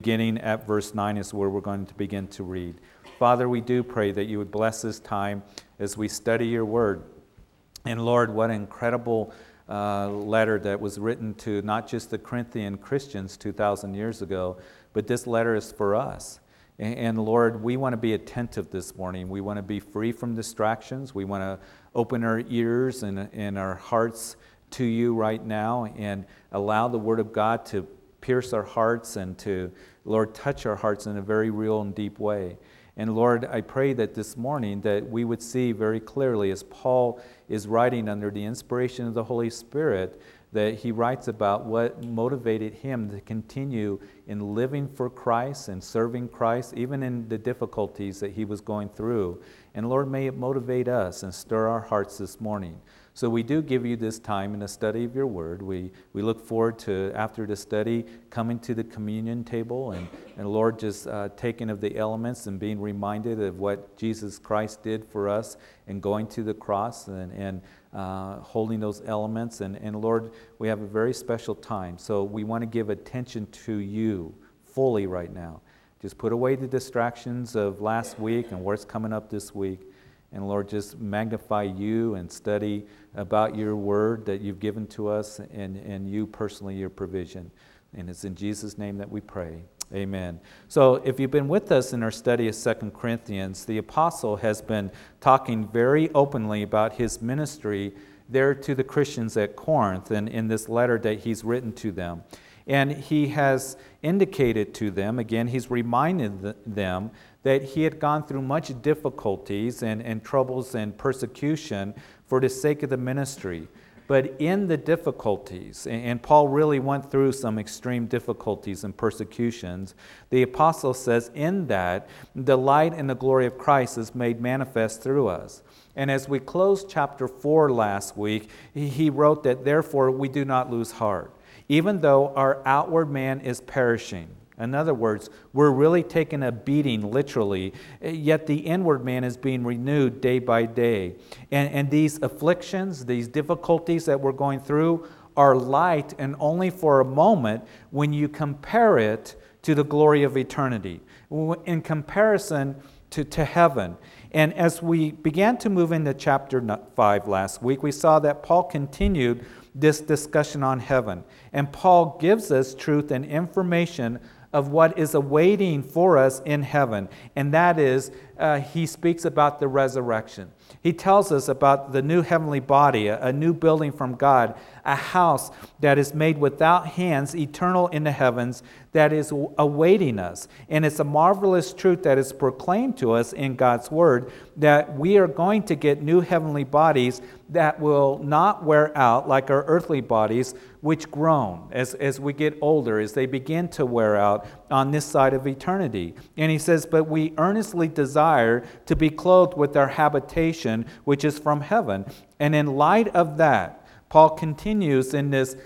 beginning at verse 9 is where we're going to begin to read. Father, we do pray that you would bless this time as we study your word. And Lord, what an incredible uh, letter that was written to not just the Corinthian Christians 2,000 years ago, but this letter is for us. And, Lord, we want to be attentive this morning. We want to be free from distractions. We want to open our ears and, and our hearts to you right now and allow the Word of God to pierce our hearts and to, Lord, touch our hearts in a very real and deep way. And Lord, I pray that this morning that we would see very clearly as Paul is writing under the inspiration of the Holy Spirit that he writes about what motivated him to continue in living for Christ and serving Christ, even in the difficulties that he was going through. And Lord, may it motivate us and stir our hearts this morning. So we do give you this time in the study of your word. We, we look forward to, after the study, coming to the communion table and, and Lord, just uh, taking of the elements and being reminded of what Jesus Christ did for us and going to the cross and, and uh, holding those elements. And, and Lord, we have a very special time. So we want to give attention to you fully right now. Just put away the distractions of last week and what's coming up this week. And Lord, just magnify you and study about your word that you've given to us and, and you personally, your provision. And it's in Jesus' name that we pray. Amen. So, if you've been with us in our study of Second Corinthians, the apostle has been talking very openly about his ministry there to the Christians at Corinth and in this letter that he's written to them. And he has indicated to them, again, he's reminded them that he had gone through much difficulties and, and troubles and persecution for the sake of the ministry. But in the difficulties, and Paul really went through some extreme difficulties and persecutions, the apostle says, in that, the light and the glory of Christ is made manifest through us. And as we closed chapter 4 last week, he wrote that, therefore, we do not lose heart, even though our outward man is perishing. In other words, we're really taking a beating literally, yet the inward man is being renewed day by day. And, and these afflictions, these difficulties that we're going through, are light and only for a moment when you compare it to the glory of eternity, in comparison to, to heaven. And as we began to move into chapter 5 last week, we saw that Paul continued this discussion on heaven. And Paul gives us truth and information of what is awaiting for us in heaven. And that is, uh, he speaks about the resurrection. He tells us about the new heavenly body, a, a new building from God, a house that is made without hands, eternal in the heavens, that is awaiting us. And it's a marvelous truth that is proclaimed to us in God's Word that we are going to get new heavenly bodies that will not wear out like our earthly bodies, which groan as, as we get older, as they begin to wear out on this side of eternity. And he says, But we earnestly desire to be clothed with our habitation, which is from heaven. And in light of that, Paul continues in this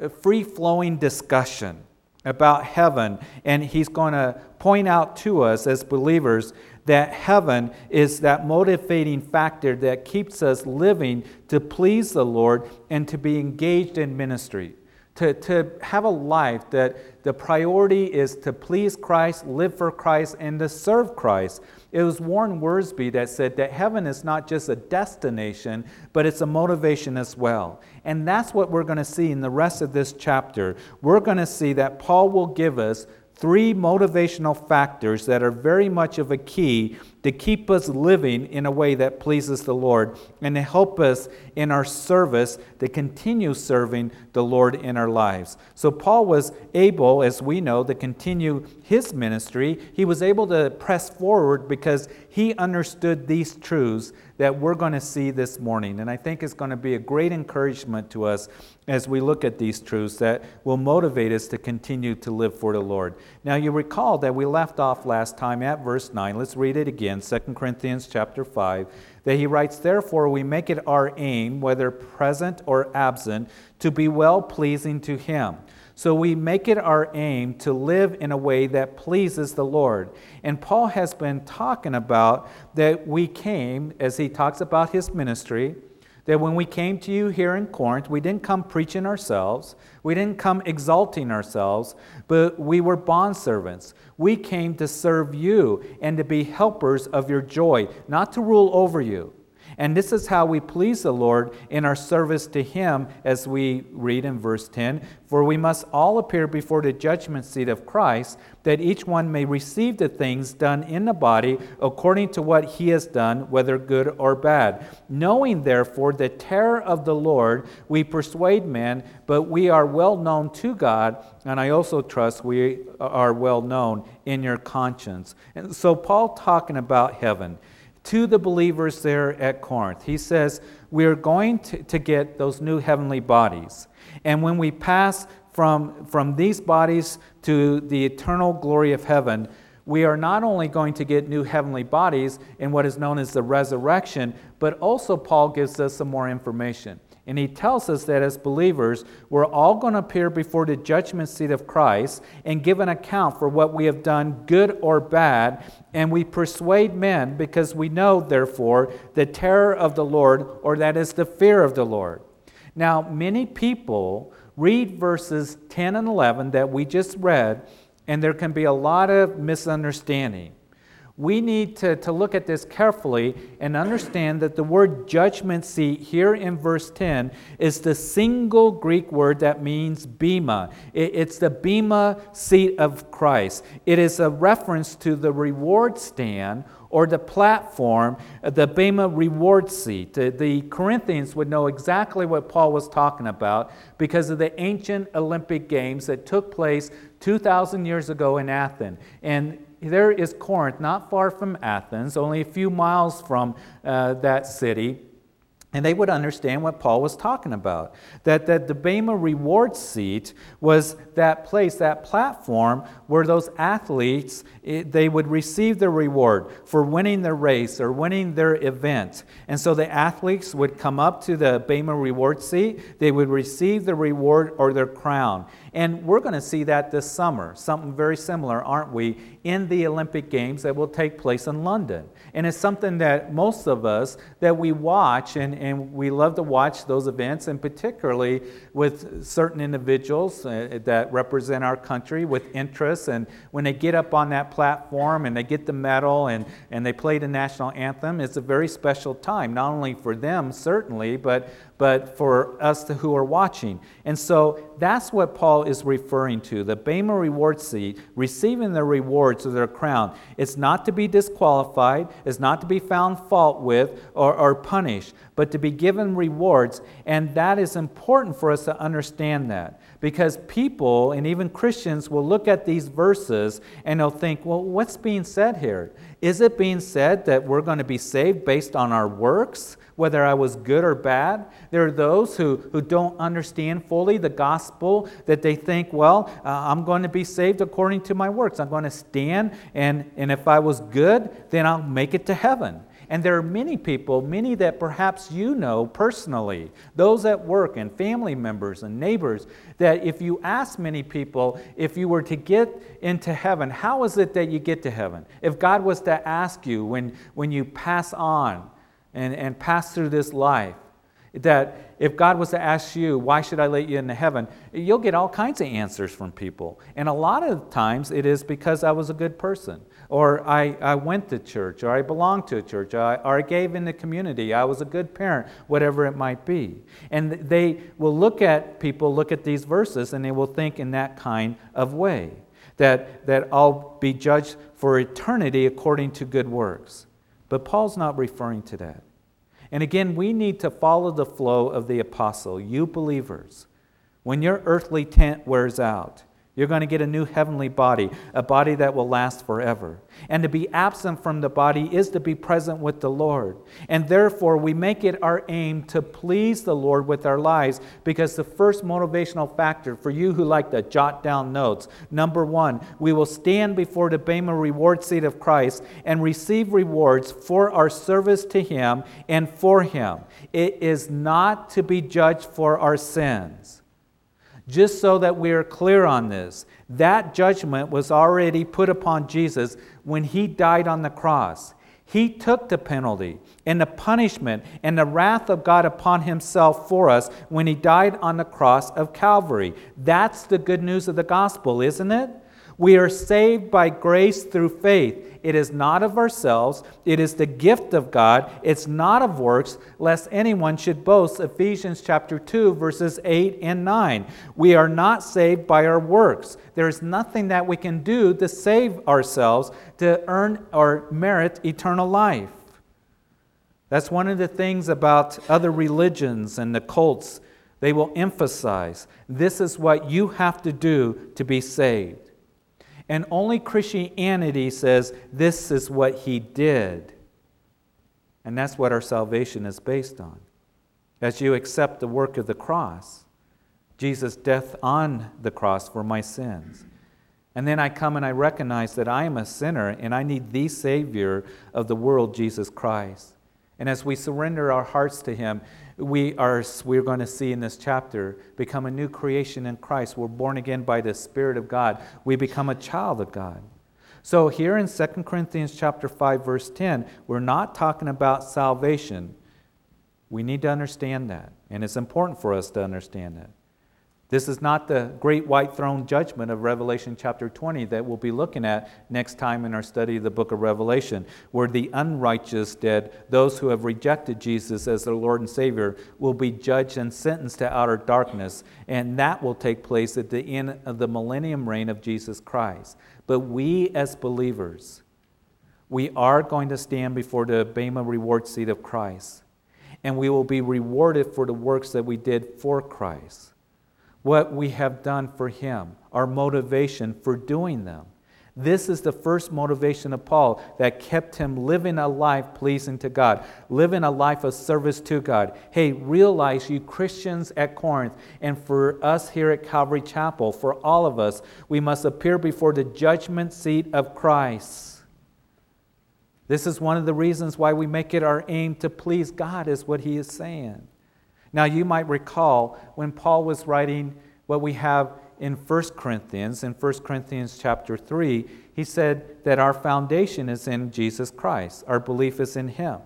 uh, free flowing discussion about heaven, and he's going to point out to us as believers that heaven is that motivating factor that keeps us living to please the Lord and to be engaged in ministry. To, to have a life that the priority is to please Christ, live for Christ, and to serve Christ. It was Warren Wiersbe that said that heaven is not just a destination, but it's a motivation as well. And that's what we're going to see in the rest of this chapter. We're going to see that Paul will give us three motivational factors that are very much of a key to keep us living in a way that pleases the Lord and to help us in our service to continue serving the Lord in our lives. So, Paul was able, as we know, to continue his ministry. He was able to press forward because he understood these truths that we're going to see this morning. And I think it's going to be a great encouragement to us as we look at these truths that will motivate us to continue to live for the Lord. Now, you recall that we left off last time at verse 9. Let's read it again. 2 Corinthians chapter 5, that he writes, Therefore we make it our aim, whether present or absent, to be well pleasing to him. So we make it our aim to live in a way that pleases the Lord. And Paul has been talking about that we came, as he talks about his ministry, That when we came to you here in Corinth, we didn't come preaching ourselves, we didn't come exalting ourselves, but we were bondservants. We came to serve you and to be helpers of your joy, not to rule over you. And this is how we please the Lord in our service to Him, as we read in verse 10 For we must all appear before the judgment seat of Christ, that each one may receive the things done in the body according to what he has done, whether good or bad. Knowing therefore the terror of the Lord, we persuade men, but we are well known to God, and I also trust we are well known in your conscience. And so, Paul talking about heaven to the believers there at Corinth. He says, We're going to, to get those new heavenly bodies. And when we pass from, from these bodies to the eternal glory of heaven, we are not only going to get new heavenly bodies in what is known as the resurrection, but also Paul gives us some more information. And he tells us that as believers, we're all going to appear before the judgment seat of Christ and give an account for what we have done, good or bad. And we persuade men because we know, therefore, the terror of the Lord, or that is the fear of the Lord. Now, many people read verses 10 and 11 that we just read, and there can be a lot of misunderstanding we need to, to look at this carefully and understand that the word judgment seat here in verse 10 is the single Greek word that means bema. It, it's the bema seat of Christ. It is a reference to the reward stand or the platform, the Bema reward seat. The, the, Corinthians would know exactly what Paul was talking about because of the ancient Olympic Games that took place 2,000 years ago in Athens. And there is Corinth, not far from Athens, only a few miles from uh, that city. And they would understand what Paul was talking about. That, that the Bema reward seat was that place, that platform where those athletes, it, they would receive their reward for winning their race or winning their event. And so the athletes would come up to the Bema reward seat, they would receive the reward or their crown. And we're going to see that this summer, something very similar, aren't we, in the Olympic Games that will take place in London. And it's something that most of us that we watch and, and we love to watch those events, and particularly with certain individuals uh, that represent our country with interests. And when they get up on that platform and they get the medal and, and they play the national anthem, it's a very special time, not only for them, certainly, but but for us who are watching. And so that's what Paul is referring to the Bema reward seat, receiving the rewards of their crown. It's not to be disqualified, it's not to be found fault with or, or punished, but to be given rewards. And that is important for us to understand that because people and even Christians will look at these verses and they'll think, well, what's being said here? Is it being said that we're going to be saved based on our works? whether I was good or bad. There are those who, who don't understand fully the gospel, that they think, well, uh, I'm going to be saved according to my works. I'm going to stand, and, and if I was good, then I'll make it to heaven. And there are many people, many that perhaps you know personally, those at work and family members and neighbors, that if you ask many people, if you were to get into heaven, how is it that you get to heaven? If God was to ask you when, when you pass on, and, and pass through this life. That if God was to ask you, why should I let you into heaven? You'll get all kinds of answers from people. And a lot of times it is because I was a good person, or I, I went to church, or I belonged to a church, or I, or I gave in the community, I was a good parent, whatever it might be. And they will look at people, look at these verses, and they will think in that kind of way that, that I'll be judged for eternity according to good works. But Paul's not referring to that. And again, we need to follow the flow of the apostle, you believers. When your earthly tent wears out, you're going to get a new heavenly body, a body that will last forever. And to be absent from the body is to be present with the Lord. And therefore, we make it our aim to please the Lord with our lives because the first motivational factor for you who like to jot down notes number one, we will stand before the Bema reward seat of Christ and receive rewards for our service to Him and for Him. It is not to be judged for our sins. Just so that we are clear on this, that judgment was already put upon Jesus when he died on the cross. He took the penalty and the punishment and the wrath of God upon himself for us when he died on the cross of Calvary. That's the good news of the gospel, isn't it? We are saved by grace through faith. It is not of ourselves, it is the gift of God. It's not of works, lest anyone should boast. Ephesians chapter 2, verses 8 and 9. We are not saved by our works. There is nothing that we can do to save ourselves to earn or merit eternal life. That's one of the things about other religions and the cults. They will emphasize this is what you have to do to be saved. And only Christianity says this is what he did. And that's what our salvation is based on. As you accept the work of the cross, Jesus' death on the cross for my sins. And then I come and I recognize that I am a sinner and I need the Savior of the world, Jesus Christ. And as we surrender our hearts to Him, we are we're going to see in this chapter become a new creation in Christ. We're born again by the Spirit of God. We become a child of God. So here in 2 Corinthians chapter 5 verse 10, we're not talking about salvation. We need to understand that, and it's important for us to understand that. This is not the great white throne judgment of Revelation chapter 20 that we'll be looking at next time in our study of the book of Revelation, where the unrighteous dead, those who have rejected Jesus as their Lord and Savior, will be judged and sentenced to outer darkness. And that will take place at the end of the millennium reign of Jesus Christ. But we as believers, we are going to stand before the Bema reward seat of Christ. And we will be rewarded for the works that we did for Christ what we have done for Him, our motivation for doing them. This is the first motivation of Paul that kept him living a life pleasing to God, living a life of service to God. Hey, realize you Christians at Corinth, and for us here at Calvary Chapel, for all of us, we must appear before the judgment seat of Christ. This is one of the reasons why we make it our aim to please God, is what he is saying. Now, you might recall when Paul was writing what we have in 1 Corinthians, in 1 Corinthians chapter 3, he said that our foundation is in Jesus Christ, our belief is in Him,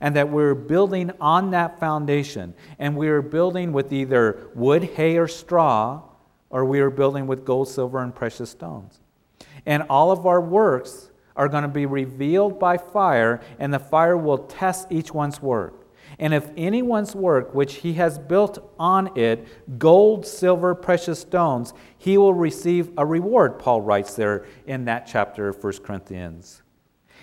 and that we're building on that foundation. And we are building with either wood, hay, or straw, or we are building with gold, silver, and precious stones. And all of our works are going to be revealed by fire, and the fire will test each one's work. And if anyone's work which he has built on it, gold, silver, precious stones, he will receive a reward, Paul writes there in that chapter of 1 Corinthians.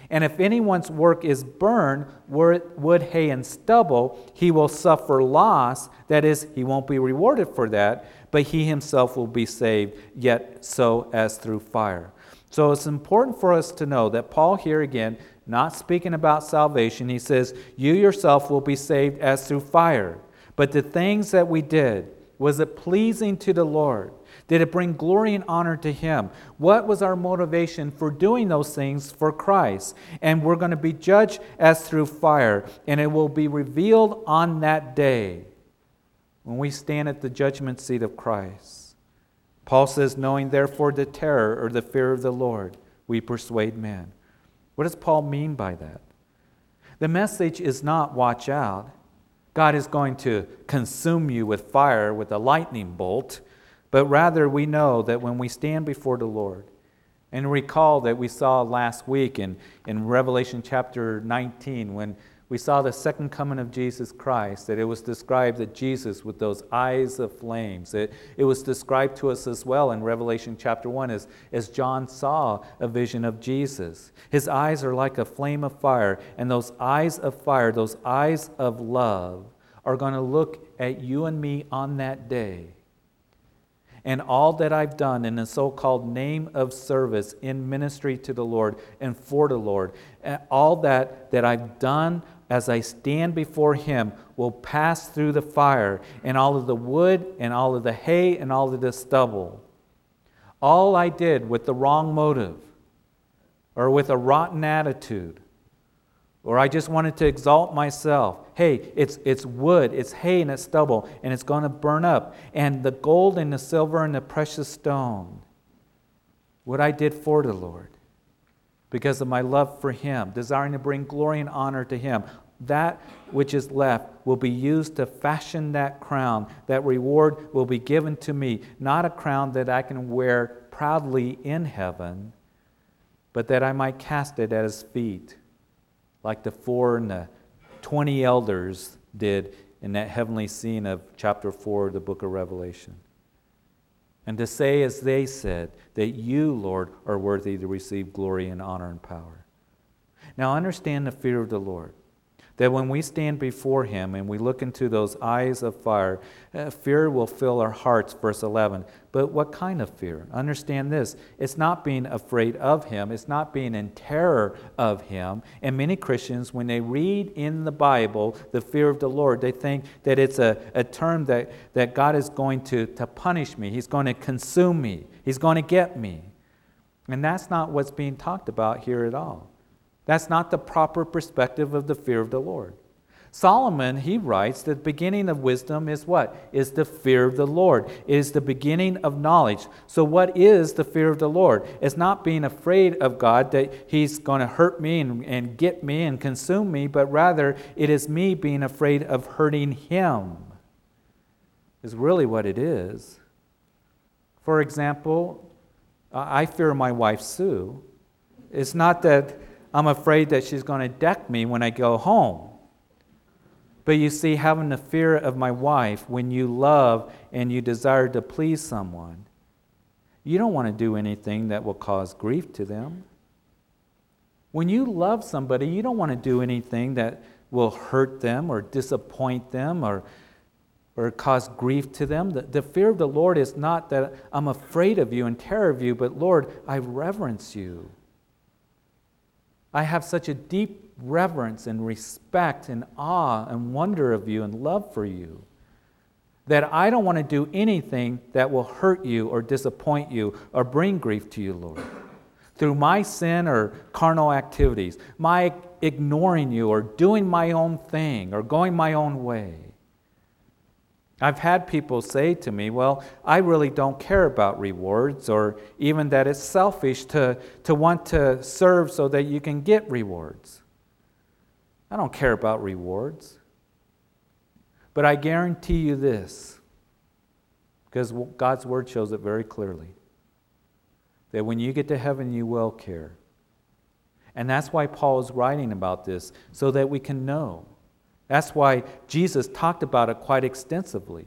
And if anyone's work is burned, wood, hay, and stubble, he will suffer loss. That is, he won't be rewarded for that, but he himself will be saved, yet so as through fire. So it's important for us to know that Paul here again not speaking about salvation. He says, You yourself will be saved as through fire. But the things that we did, was it pleasing to the Lord? Did it bring glory and honor to Him? What was our motivation for doing those things for Christ? And we're going to be judged as through fire, and it will be revealed on that day when we stand at the judgment seat of Christ. Paul says, Knowing therefore the terror or the fear of the Lord, we persuade men. What does Paul mean by that? The message is not watch out. God is going to consume you with fire, with a lightning bolt, but rather we know that when we stand before the Lord, and recall that we saw last week in, in Revelation chapter 19 when we saw the second coming of Jesus Christ, that it was described that Jesus with those eyes of flames. It, it was described to us as well in Revelation chapter 1 as, as John saw a vision of Jesus. His eyes are like a flame of fire, and those eyes of fire, those eyes of love, are going to look at you and me on that day and all that I've done in the so called name of service in ministry to the Lord and for the Lord, all that that I've done as I stand before him, will pass through the fire, and all of the wood, and all of the hay, and all of the stubble. All I did with the wrong motive, or with a rotten attitude, or I just wanted to exalt myself. Hey, it's, it's wood, it's hay, and it's stubble, and it's going to burn up. And the gold, and the silver, and the precious stone, what I did for the Lord. Because of my love for Him, desiring to bring glory and honor to Him. That which is left will be used to fashion that crown. That reward will be given to me, not a crown that I can wear proudly in heaven, but that I might cast it at His feet, like the four and the 20 elders did in that heavenly scene of chapter 4 of the book of Revelation. And to say, as they said, that you, Lord, are worthy to receive glory and honor and power. Now, understand the fear of the Lord that when we stand before Him and we look into those eyes of fire, uh, fear will fill our hearts, verse 11. But what kind of fear? Understand this it's not being afraid of Him, it's not being in terror of Him. And many Christians, when they read in the Bible the fear of the Lord, they think that it's a, a term that, that God is going to, to punish me, He's going to consume me, He's going to get me. And that's not what's being talked about here at all. That's not the proper perspective of the fear of the Lord. Solomon, he writes, the beginning of wisdom is what? Is the fear of the Lord. It is the beginning of knowledge. So, what is the fear of the Lord? It's not being afraid of God that He's going to hurt me and, and get me and consume me, but rather it is me being afraid of hurting Him, is really what it is. For example, I fear my wife, Sue. It's not that I'm afraid that she's going to deck me when I go home. But you see, having the fear of my wife when you love and you desire to please someone, you don't want to do anything that will cause grief to them. When you love somebody, you don't want to do anything that will hurt them or disappoint them or, or cause grief to them. The, the fear of the Lord is not that I'm afraid of you and terror of you, but Lord, I reverence you. I have such a deep reverence and respect and awe and wonder of you and love for you that I don't want to do anything that will hurt you or disappoint you or bring grief to you, Lord. Through my sin or carnal activities, my ignoring you or doing my own thing or going my own way. I've had people say to me, Well, I really don't care about rewards, or even that it's selfish to, to want to serve so that you can get rewards. I don't care about rewards. But I guarantee you this, because God's word shows it very clearly that when you get to heaven, you will care. And that's why Paul is writing about this, so that we can know that's why Jesus talked about it quite extensively.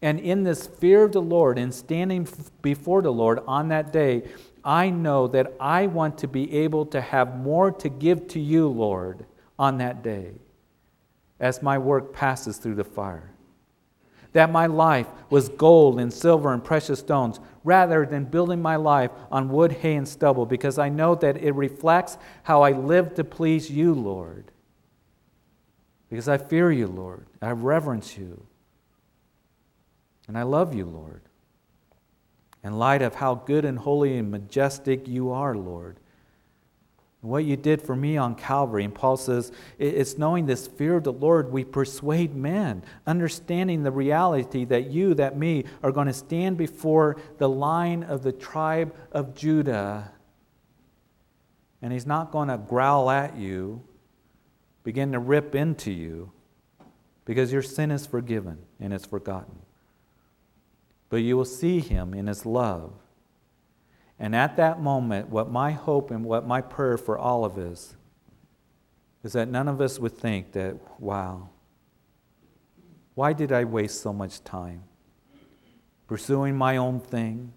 And in this fear of the Lord and standing before the Lord on that day, I know that I want to be able to have more to give to you, Lord, on that day as my work passes through the fire. That my life was gold and silver and precious stones rather than building my life on wood, hay, and stubble because I know that it reflects how I live to please you, Lord because I fear you, Lord. I reverence you. And I love you, Lord. In light of how good and holy and majestic you are, Lord. What you did for me on Calvary. And Paul says, it's knowing this fear of the Lord we persuade men, understanding the reality that you, that me, are going to stand before the lion of the tribe of Judah. And he's not going to growl at you begin to rip into you because your sin is forgiven and it's forgotten. But you will see him in his love. And at that moment, what my hope and what my prayer for all of us is that none of us would think that, wow, why did I waste so much time pursuing my own thing?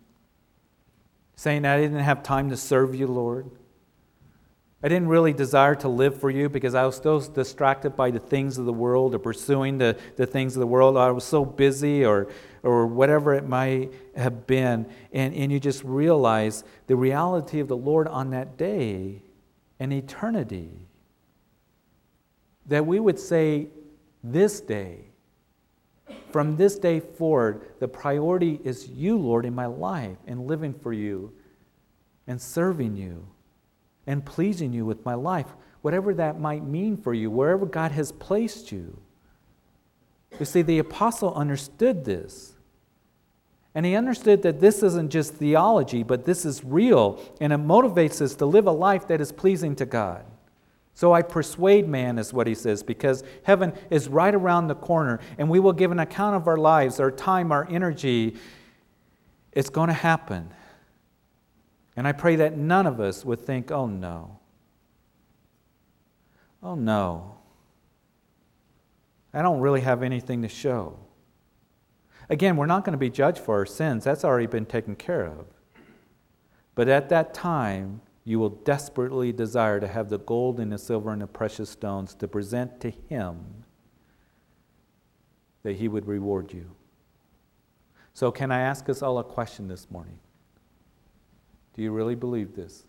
Saying I didn't have time to serve you, Lord? I didn't really desire to live for you because I was still distracted by the things of the world or pursuing the, the things of the world. I was so busy or, or whatever it might have been. And, and you just realize the reality of the Lord on that day and eternity. That we would say, this day, from this day forward, the priority is you, Lord, in my life and living for you and serving you and pleasing you with my life, whatever that might mean for you, wherever God has placed you. You see, the apostle understood this. And he understood that this isn't just theology, but this is real, and it motivates us to live a life that is pleasing to God. So I persuade man, is what he says, because heaven is right around the corner, and we will give an account of our lives, our time, our energy. It's going to happen. And I pray that none of us would think, oh no. Oh no. I don't really have anything to show. Again, we're not going to be judged for our sins, that's already been taken care of. But at that time, you will desperately desire to have the gold and the silver and the precious stones to present to Him that He would reward you. So, can I ask us all a question this morning? Do you really believe this?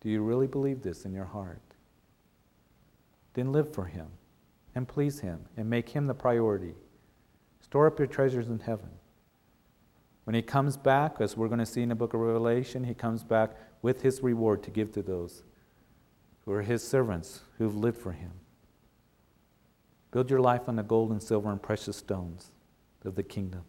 Do you really believe this in your heart? Then live for Him and please Him and make Him the priority. Store up your treasures in heaven. When He comes back, as we're going to see in the book of Revelation, He comes back with His reward to give to those who are His servants who've lived for Him. Build your life on the gold and silver and precious stones of the kingdom.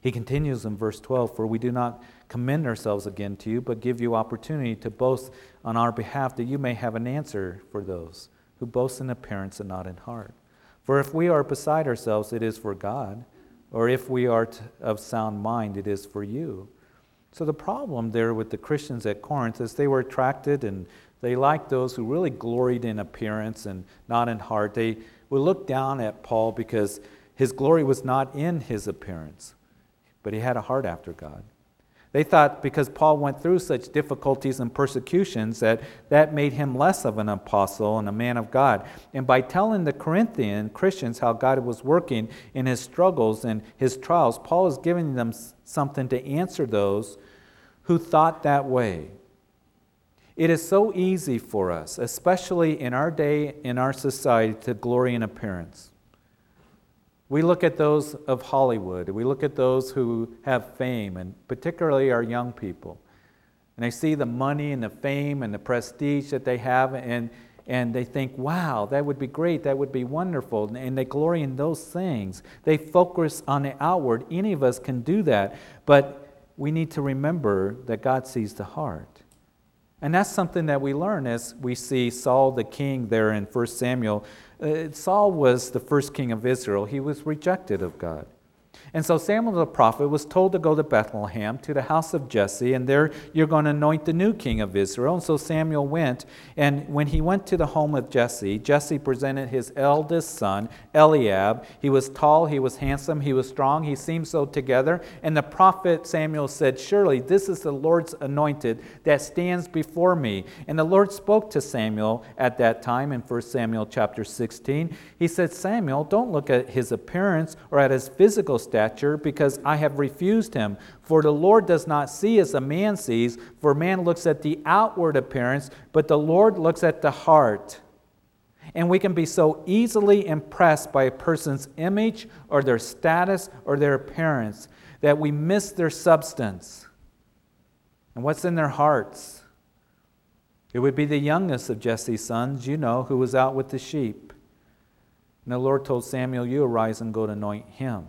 He continues in verse 12 For we do not commend ourselves again to you, but give you opportunity to boast on our behalf that you may have an answer for those who boast in appearance and not in heart. For if we are beside ourselves, it is for God, or if we are of sound mind, it is for you. So the problem there with the Christians at Corinth is they were attracted and they liked those who really gloried in appearance and not in heart. They would look down at Paul because his glory was not in his appearance, but he had a heart after God. They thought because Paul went through such difficulties and persecutions that that made him less of an apostle and a man of God. And by telling the Corinthian Christians how God was working in his struggles and his trials, Paul is giving them something to answer those who thought that way. It is so easy for us, especially in our day, in our society, to glory in appearance. We look at those of Hollywood, we look at those who have fame, and particularly our young people. And they see the money and the fame and the prestige that they have, and, and they think, wow, that would be great, that would be wonderful. And they glory in those things. They focus on the outward. Any of us can do that. But we need to remember that God sees the heart. And that's something that we learn as we see Saul the king there in 1 Samuel Uh, Saul was the first king of Israel. He was rejected of God. And so Samuel the prophet was told to go to Bethlehem to the house of Jesse, and there you're going to anoint the new king of Israel. And so Samuel went, and when he went to the home of Jesse, Jesse presented his eldest son, Eliab. He was tall, he was handsome, he was strong, he seemed so together. And the prophet Samuel said, Surely this is the Lord's anointed that stands before me. And the Lord spoke to Samuel at that time in 1 Samuel chapter 16. He said, Samuel, don't look at his appearance or at his physical stature because I have refused him. For the Lord does not see as a man sees, for man looks at the outward appearance, but the Lord looks at the heart. And we can be so easily impressed by a person's image or their status or their appearance that we miss their substance and what's in their hearts. It would be the youngest of Jesse's sons, you know, who was out with the sheep. And the Lord told Samuel, You arise and go to anoint him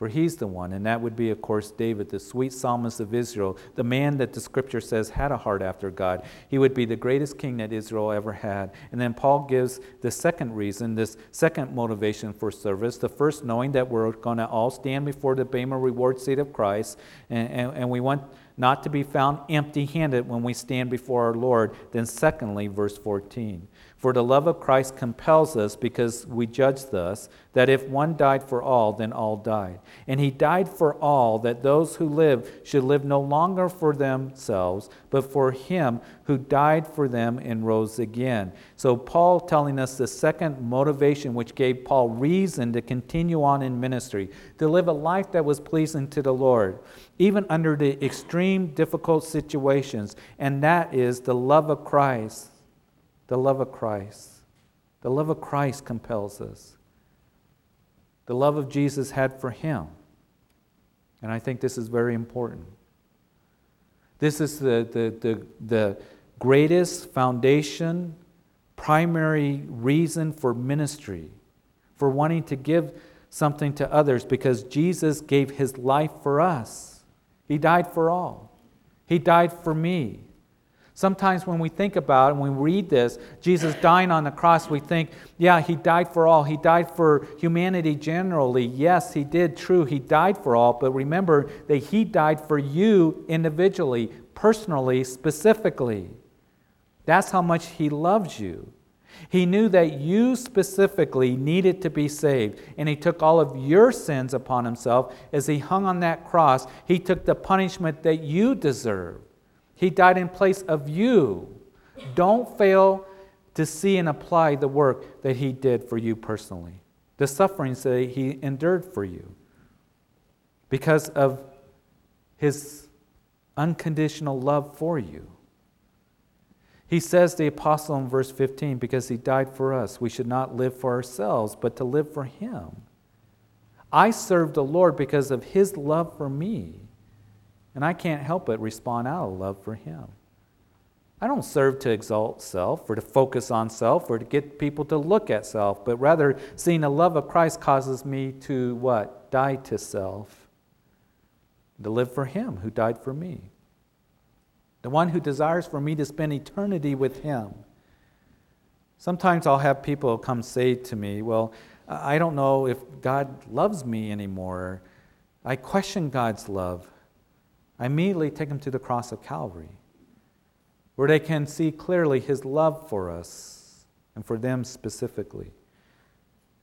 for he's the one. And that would be, of course, David, the sweet psalmist of Israel, the man that the scripture says had a heart after God. He would be the greatest king that Israel ever had. And then Paul gives the second reason, this second motivation for service. The first, knowing that we're going to all stand before the Bema reward seat of Christ, and, and, and we want not to be found empty handed when we stand before our Lord. Then, secondly, verse 14. For the love of Christ compels us because we judge thus that if one died for all, then all died. And he died for all, that those who live should live no longer for themselves, but for him who died for them and rose again. So, Paul telling us the second motivation which gave Paul reason to continue on in ministry, to live a life that was pleasing to the Lord, even under the extreme difficult situations, and that is the love of Christ the love of Christ. The love of Christ compels us. The love of Jesus had for him. And I think this is very important. This is the, the, the, the greatest foundation, primary reason for ministry, for wanting to give something to others because Jesus gave his life for us. He died for all. He died for me. Sometimes when we think about it, when we read this, Jesus dying on the cross, we think, yeah, he died for all. He died for humanity generally. Yes, he did. True, he died for all. But remember that he died for you individually, personally, specifically. That's how much he loves you. He knew that you specifically needed to be saved, and He took all of your sins upon Himself as He hung on that cross. He took the punishment that you deserve. He died in place of you. Don't fail to see and apply the work that He did for you personally, the sufferings that He endured for you, because of His unconditional love for you. He says, the apostle in verse 15, because he died for us, we should not live for ourselves, but to live for him. I serve the Lord because of his love for me, and I can't help but respond out of love for him. I don't serve to exalt self or to focus on self or to get people to look at self, but rather seeing the love of Christ causes me to what? Die to self, to live for him who died for me the one who desires for me to spend eternity with him. Sometimes I'll have people come say to me, Well, I don't know if God loves me anymore. I question God's love. I immediately take them to the cross of Calvary, where they can see clearly his love for us and for them specifically.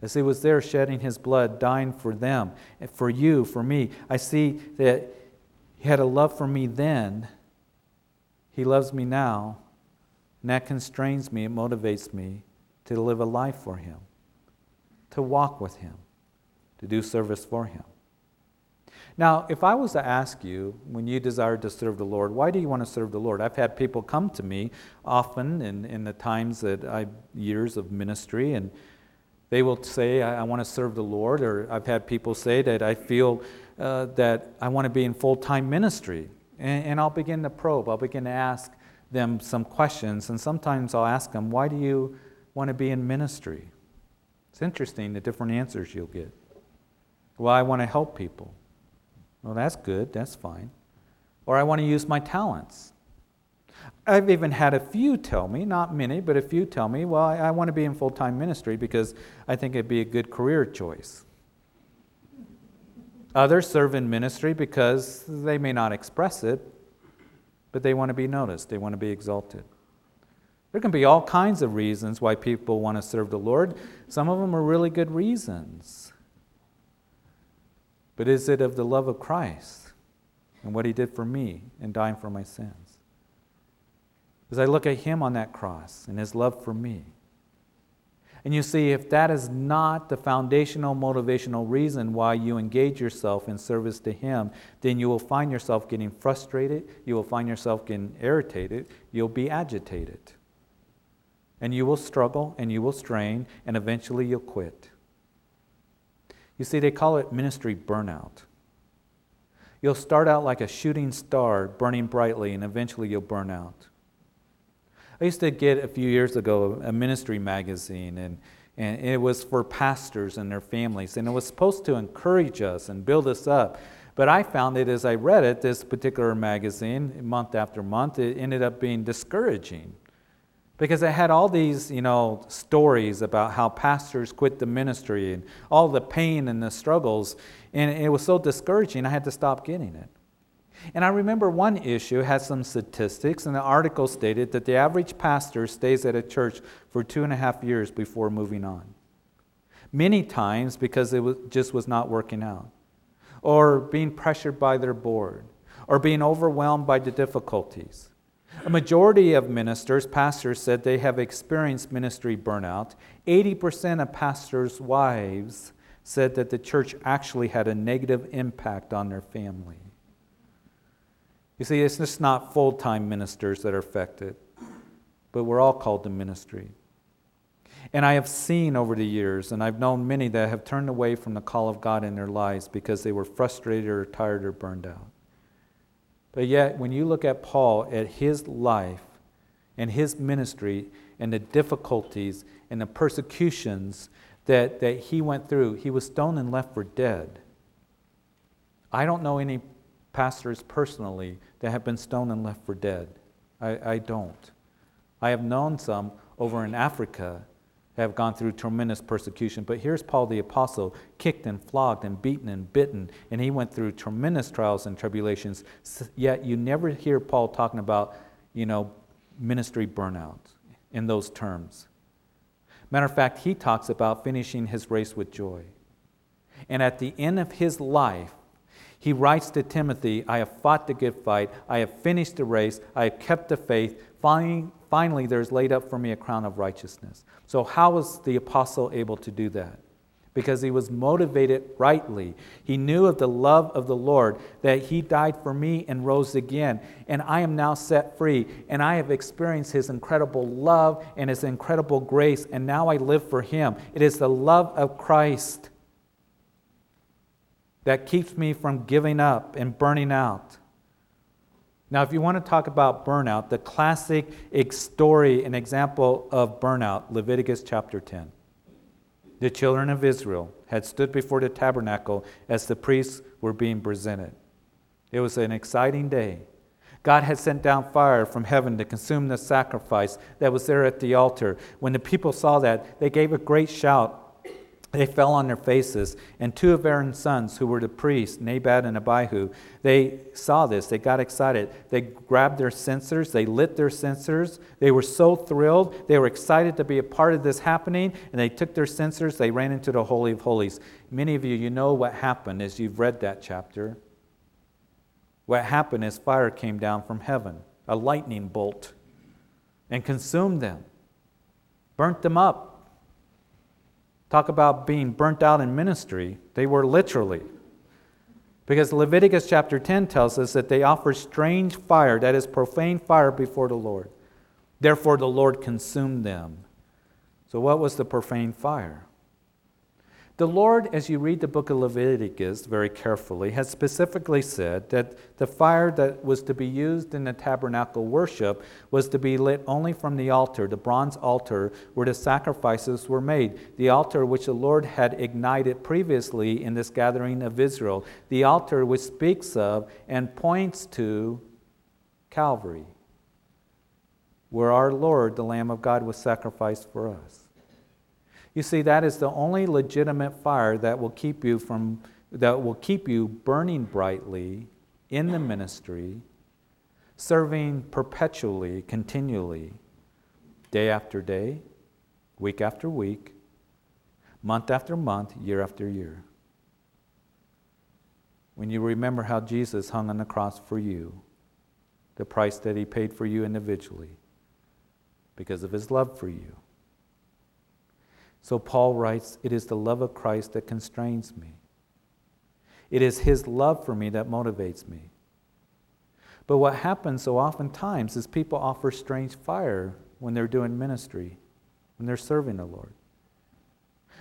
As he was there shedding his blood, dying for them, for you, for me, I see that he had a love for me then he loves me now, and that constrains me, it motivates me to live a life for Him, to walk with Him, to do service for Him. Now, if I was to ask you, when you desire to serve the Lord, why do you want to serve the Lord? I've had people come to me often in, in the times that I've years of ministry, and they will say, I, I want to serve the Lord, or I've had people say that I feel uh, that I want to be in full time ministry. And, and I'll begin to probe, I'll begin to ask them some questions, and sometimes I'll ask them, Why do you want to be in ministry? It's interesting the different answers you'll get. Well, I want to help people. Well, that's good, that's fine. Or I want to use my talents. I've even had a few tell me, not many, but a few tell me, well, I, I want to be in full time ministry because I think it'd be a good career choice. Others serve in ministry because they may not express it, but they want to be noticed, they want to be exalted. There can be all kinds of reasons why people want to serve the Lord. Some of them are really good reasons. But is it of the love of Christ and what He did for me in dying for my sins? As I look at Him on that cross and His love for me, and you see, if that is not the foundational motivational reason why you engage yourself in service to Him, then you will find yourself getting frustrated, you will find yourself getting irritated, you'll be agitated. And you will struggle and you will strain, and eventually you'll quit. You see, they call it ministry burnout. You'll start out like a shooting star, burning brightly, and eventually you'll burn out. I used to get a few years ago a ministry magazine, and, and it was for pastors and their families, and it was supposed to encourage us and build us up. But I found it as I read it, this particular magazine, month after month, it ended up being discouraging because it had all these you know stories about how pastors quit the ministry and all the pain and the struggles and it was so discouraging i had to stop getting it and I remember one issue had some statistics, and the article stated that the average pastor stays at a church for two and a half years before moving on. Many times because it was, just was not working out, or being pressured by their board, or being overwhelmed by the difficulties. A majority of ministers, pastors, said they have experienced ministry burnout. 80% of pastors' wives said that the church actually had a negative impact on their family. You see, it's just not full time ministers that are affected, but we're all called to ministry. And I have seen over the years, and I've known many that have turned away from the call of God in their lives because they were frustrated or tired or burned out. But yet, when you look at Paul, at his life and his ministry and the difficulties and the persecutions that, that he went through. He was stoned and left for dead. I don't know any pastors personally that have been stoned and left for dead. I, I don't. I have known some over in Africa have gone through tremendous persecution. But here's Paul the Apostle, kicked and flogged and beaten and bitten, and he went through tremendous trials and tribulations. Yet you never hear Paul talking about, you know, ministry burnout in those terms. Matter of fact, he talks about finishing his race with joy. And at the end of his life, he writes to Timothy, I have fought the good fight, I have finished the race, I have kept the faith. Finally, finally, there's laid up for me a crown of righteousness. So, how was the apostle able to do that? Because he was motivated rightly. He knew of the love of the Lord, that he died for me and rose again. And I am now set free. And I have experienced his incredible love and his incredible grace. And now I live for him. It is the love of Christ that keeps me from giving up and burning out. Now, if you want to talk about burnout, the classic story, an example of burnout, Leviticus chapter 10. The children of Israel had stood before the tabernacle as the priests were being presented. It was an exciting day. God had sent down fire from heaven to consume the sacrifice that was there at the altar. When the people saw that, they gave a great shout they fell on their faces, and two of Aaron's sons, who were the priests, Nadab and Abihu, they saw this. They got excited. They grabbed their censers, they lit their censers. They were so thrilled. They were excited to be a part of this happening, and they took their censers, they ran into the Holy of Holies. Many of you, you know what happened as you've read that chapter. What happened is fire came down from heaven, a lightning bolt, and consumed them, burnt them up Talk about being burnt out in ministry. They were literally. Because Leviticus chapter 10 tells us that they offer strange fire, that is, profane fire before the Lord. Therefore, the Lord consumed them. So, what was the profane fire? The Lord, as you read the book of Leviticus very carefully, has specifically said that the fire that was to be used in the tabernacle worship was to be lit only from the altar, the bronze altar where the sacrifices were made, the altar which the Lord had ignited previously in this gathering of Israel, the altar which speaks of and points to Calvary, where our Lord, the Lamb of God, was sacrificed for us. You see, that is the only legitimate fire that will keep you from that will keep you burning brightly in the ministry, serving perpetually, continually, day after day, week after week, month after month, year after year. When you remember how Jesus hung on the cross for you, the price that he paid for you individually, because of his love for you. So Paul writes, It is the love of Christ that constrains me. It is his love for me that motivates me. But what happens so oftentimes is people offer strange fire when they're doing ministry, when they're serving the Lord.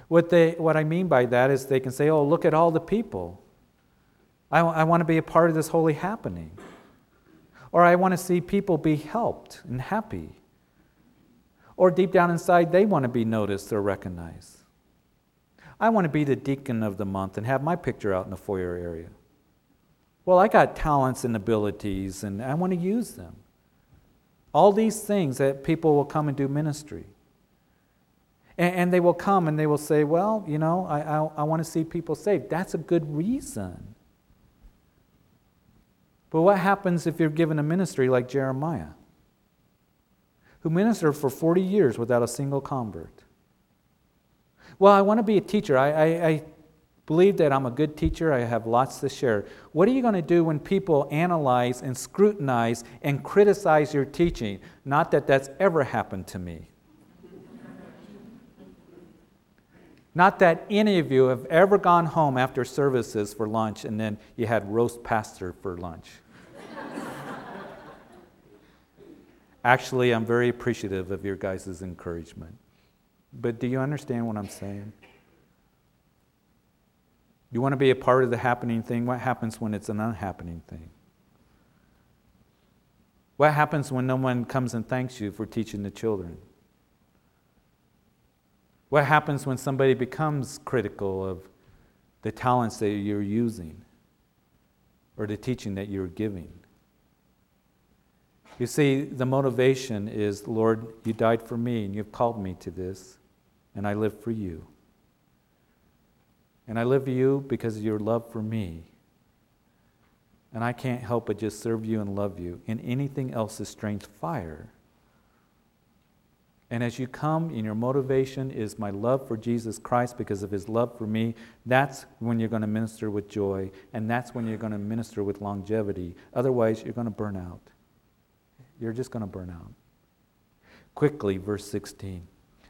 What, they, what I mean by that is they can say, Oh, look at all the people. I, I want to be a part of this holy happening. Or I want to see people be helped and happy. Or deep down inside, they want to be noticed or recognized. I want to be the deacon of the month and have my picture out in the foyer area. Well, I got talents and abilities, and I want to use them. All these things that people will come and do ministry. And, and they will come and they will say, Well, you know, I, I, I want to see people saved. That's a good reason. But what happens if you're given a ministry like Jeremiah? Who ministered for 40 years without a single convert. Well, I want to be a teacher. I, I, I believe that I'm a good teacher. I have lots to share. What are you going to do when people analyze and scrutinize and criticize your teaching? Not that that's ever happened to me. Not that any of you have ever gone home after services for lunch and then you had roast pastor for lunch. Actually, I'm very appreciative of your guys' encouragement. But do you understand what I'm saying? You want to be a part of the happening thing? What happens when it's an unhappening thing? What happens when no one comes and thanks you for teaching the children? What happens when somebody becomes critical of the talents that you're using or the teaching that you're giving? You see, the motivation is Lord, you died for me and you've called me to this, and I live for you. And I live for you because of your love for me. And I can't help but just serve you and love you. And anything else is strange fire. And as you come and your motivation is my love for Jesus Christ because of his love for me, that's when you're going to minister with joy. And that's when you're going to minister with longevity. Otherwise, you're going to burn out. You're just going to burn out. Quickly, verse 16.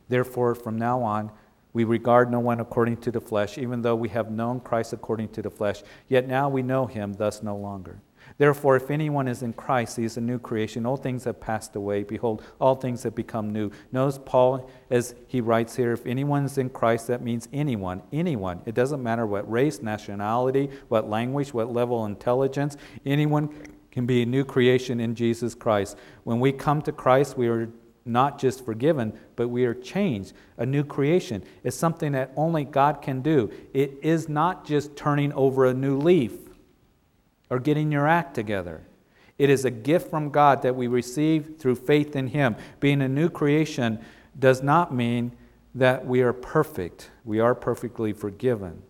Therefore, from now on, we regard no one according to the flesh, even though we have known Christ according to the flesh. Yet now we know him, thus no longer. Therefore, if anyone is in Christ, he is a new creation. All things have passed away. Behold, all things have become new. Notice Paul, as he writes here, if anyone is in Christ, that means anyone, anyone. It doesn't matter what race, nationality, what language, what level of intelligence. Anyone can be a new creation in Jesus Christ. When we come to Christ, we are not just forgiven, but we are changed. A new creation is something that only God can do. It is not just turning over a new leaf or getting your act together. It is a gift from God that we receive through faith in Him. Being a new creation does not mean that we are perfect. We are perfectly forgiven.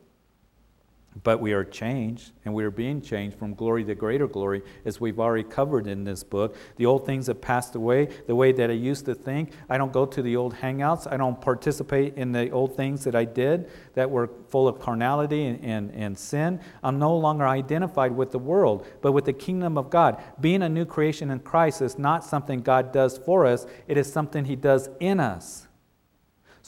But we are changed, and we are being changed from glory to greater glory, as we've already covered in this book. The old things have passed away, the way that I used to think. I don't go to the old hangouts. I don't participate in the old things that I did that were full of carnality and, and, and sin. I'm no longer identified with the world, but with the kingdom of God. Being a new creation in Christ is not something God does for us, it is something He does in us.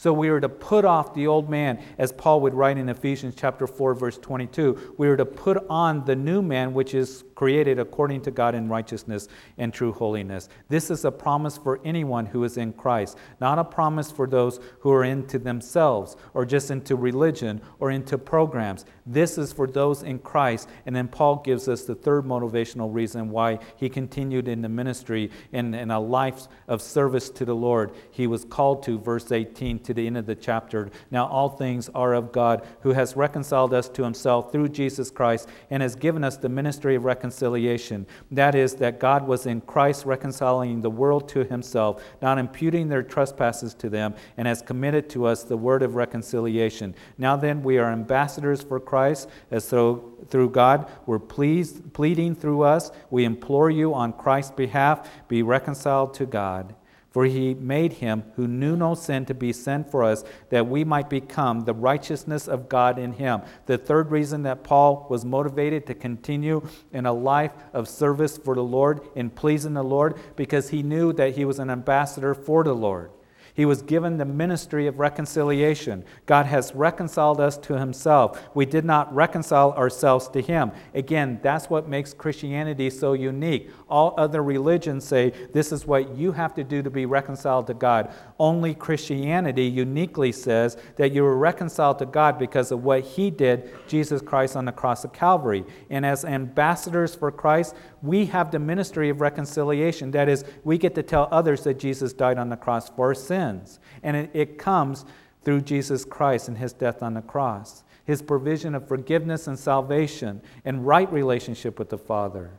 So we are to put off the old man, as Paul would write in Ephesians chapter 4, verse 22. We are to put on the new man, which is created according to God in righteousness and true holiness. This is a promise for anyone who is in Christ, not a promise for those who are into themselves or just into religion or into programs. This is for those in Christ. And then Paul gives us the third motivational reason why he continued in the ministry and in a life of service to the Lord. He was called to, verse 18, to the end of the chapter. Now all things are of God, who has reconciled us to himself through Jesus Christ and has given us the ministry of reconciliation. That is, that God was in Christ reconciling the world to himself, not imputing their trespasses to them, and has committed to us the word of reconciliation. Now then, we are ambassadors for Christ, as though through God we're pleased, pleading through us. We implore you on Christ's behalf, be reconciled to God. For he made him who knew no sin to be sin for us, that we might become the righteousness of God in him. The third reason that Paul was motivated to continue in a life of service for the Lord, in pleasing the Lord, because he knew that he was an ambassador for the Lord. He was given the ministry of reconciliation. God has reconciled us to Himself. We did not reconcile ourselves to Him. Again, that's what makes Christianity so unique. All other religions say this is what you have to do to be reconciled to God. Only Christianity uniquely says that you were reconciled to God because of what He did, Jesus Christ on the cross of Calvary. And as ambassadors for Christ, we have the ministry of reconciliation. That is, we get to tell others that Jesus died on the cross for our sins. And it, it comes through Jesus Christ and his death on the cross, his provision of forgiveness and salvation and right relationship with the Father.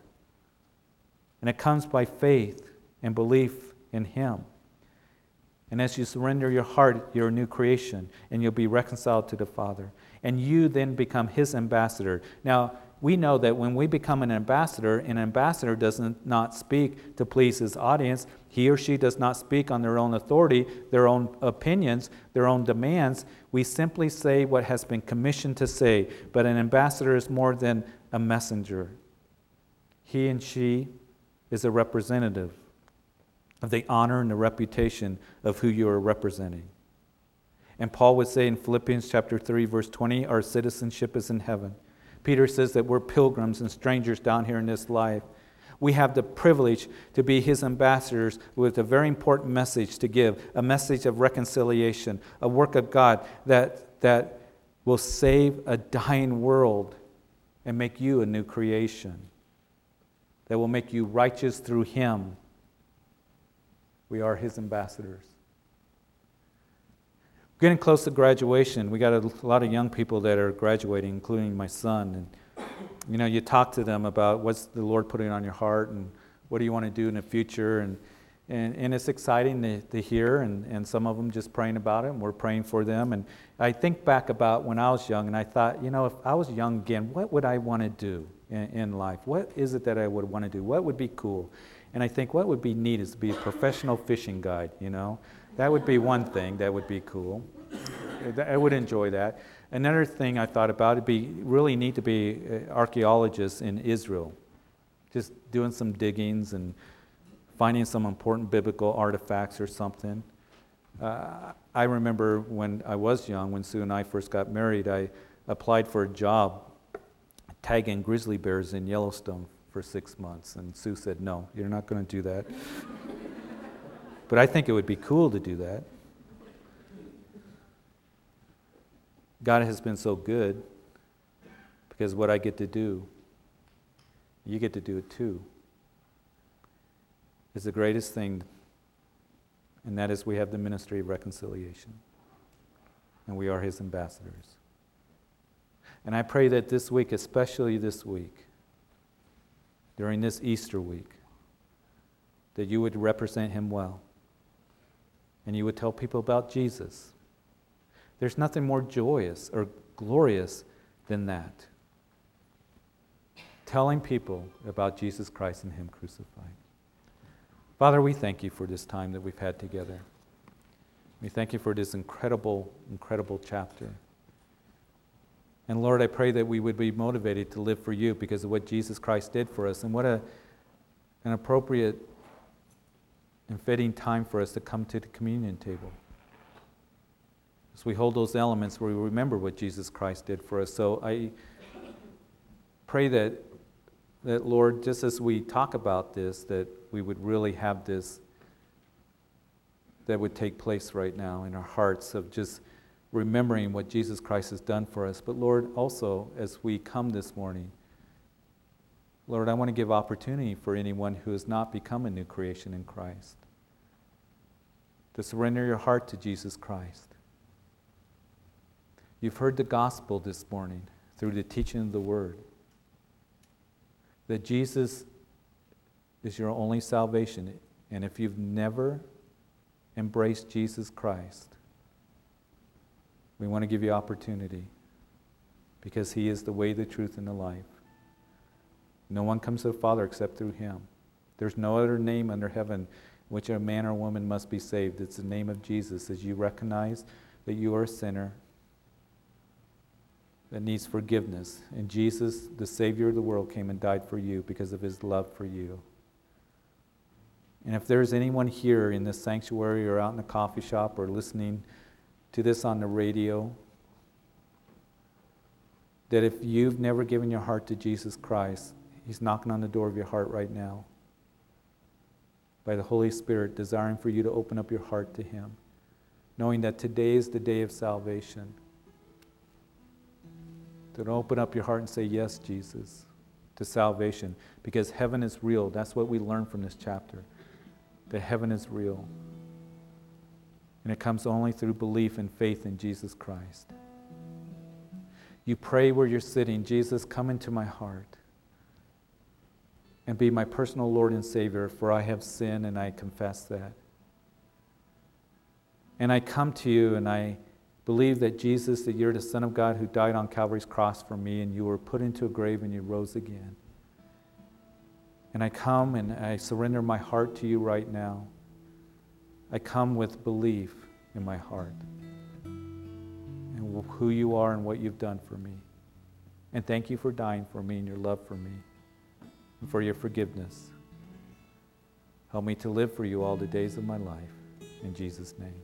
And it comes by faith and belief in him. And as you surrender your heart, you're a new creation, and you'll be reconciled to the Father. And you then become his ambassador. Now, we know that when we become an ambassador, an ambassador does not speak to please his audience. He or she does not speak on their own authority, their own opinions, their own demands. We simply say what has been commissioned to say. But an ambassador is more than a messenger. He and she is a representative of the honor and the reputation of who you are representing. And Paul would say in Philippians chapter 3 verse 20, our citizenship is in heaven. Peter says that we're pilgrims and strangers down here in this life. We have the privilege to be his ambassadors with a very important message to give a message of reconciliation, a work of God that, that will save a dying world and make you a new creation, that will make you righteous through him. We are his ambassadors. We're Getting close to graduation, we got a lot of young people that are graduating, including my son. And you know, you talk to them about what's the Lord putting on your heart and what do you want to do in the future. And, and, and it's exciting to, to hear, and, and some of them just praying about it, and we're praying for them. And I think back about when I was young, and I thought, you know, if I was young again, what would I want to do in, in life? What is it that I would want to do? What would be cool? And I think what would be neat is to be a professional fishing guide, you know? That would be one thing that would be cool. I would enjoy that. Another thing I thought about, it'd be really neat to be uh, an archaeologist in Israel, just doing some diggings and finding some important biblical artifacts or something. Uh, I remember when I was young, when Sue and I first got married, I applied for a job tagging grizzly bears in Yellowstone for six months. And Sue said, No, you're not going to do that. but I think it would be cool to do that. God has been so good because what I get to do, you get to do it too is the greatest thing, and that is we have the ministry of reconciliation, and we are his ambassadors. And I pray that this week, especially this week, during this Easter week, that you would represent him well, and you would tell people about Jesus. There's nothing more joyous or glorious than that. Telling people about Jesus Christ and Him crucified. Father, we thank you for this time that we've had together. We thank you for this incredible, incredible chapter. And Lord, I pray that we would be motivated to live for you because of what Jesus Christ did for us and what a, an appropriate and fitting time for us to come to the communion table. As we hold those elements, we remember what Jesus Christ did for us. So I pray that, that Lord, just as we talk about this, that we would really have this that would take place right now in our hearts of just remembering what Jesus Christ has done for us. But Lord, also as we come this morning, Lord, I want to give opportunity for anyone who has not become a new creation in Christ to surrender your heart to Jesus Christ. You've heard the gospel this morning through the teaching of the word that Jesus is your only salvation. And if you've never embraced Jesus Christ, we want to give you opportunity because He is the way, the truth, and the life. No one comes to the Father except through Him. There's no other name under heaven which a man or woman must be saved. It's the name of Jesus as you recognize that you are a sinner that needs forgiveness. And Jesus, the Savior of the world, came and died for you because of His love for you. And if there's anyone here in this sanctuary or out in a coffee shop or listening to this on the radio, that if you've never given your heart to Jesus Christ, He's knocking on the door of your heart right now by the Holy Spirit, desiring for you to open up your heart to Him, knowing that today is the day of salvation. To open up your heart and say, Yes, Jesus, to salvation, because heaven is real. That's what we learn from this chapter that heaven is real. And it comes only through belief and faith in Jesus Christ. You pray where you're sitting, Jesus, come into my heart and be my personal Lord and Savior, for I have sinned and I confess that. And I come to you and I believe that Jesus, that you're the Son of God who died on Calvary's cross for me, and you were put into a grave and you rose again. And I come and I surrender my heart to you right now. I come with belief in my heart and who you are and what you've done for me. And thank you for dying for me and your love for me and for your forgiveness. Help me to live for you all the days of my life. In Jesus' name.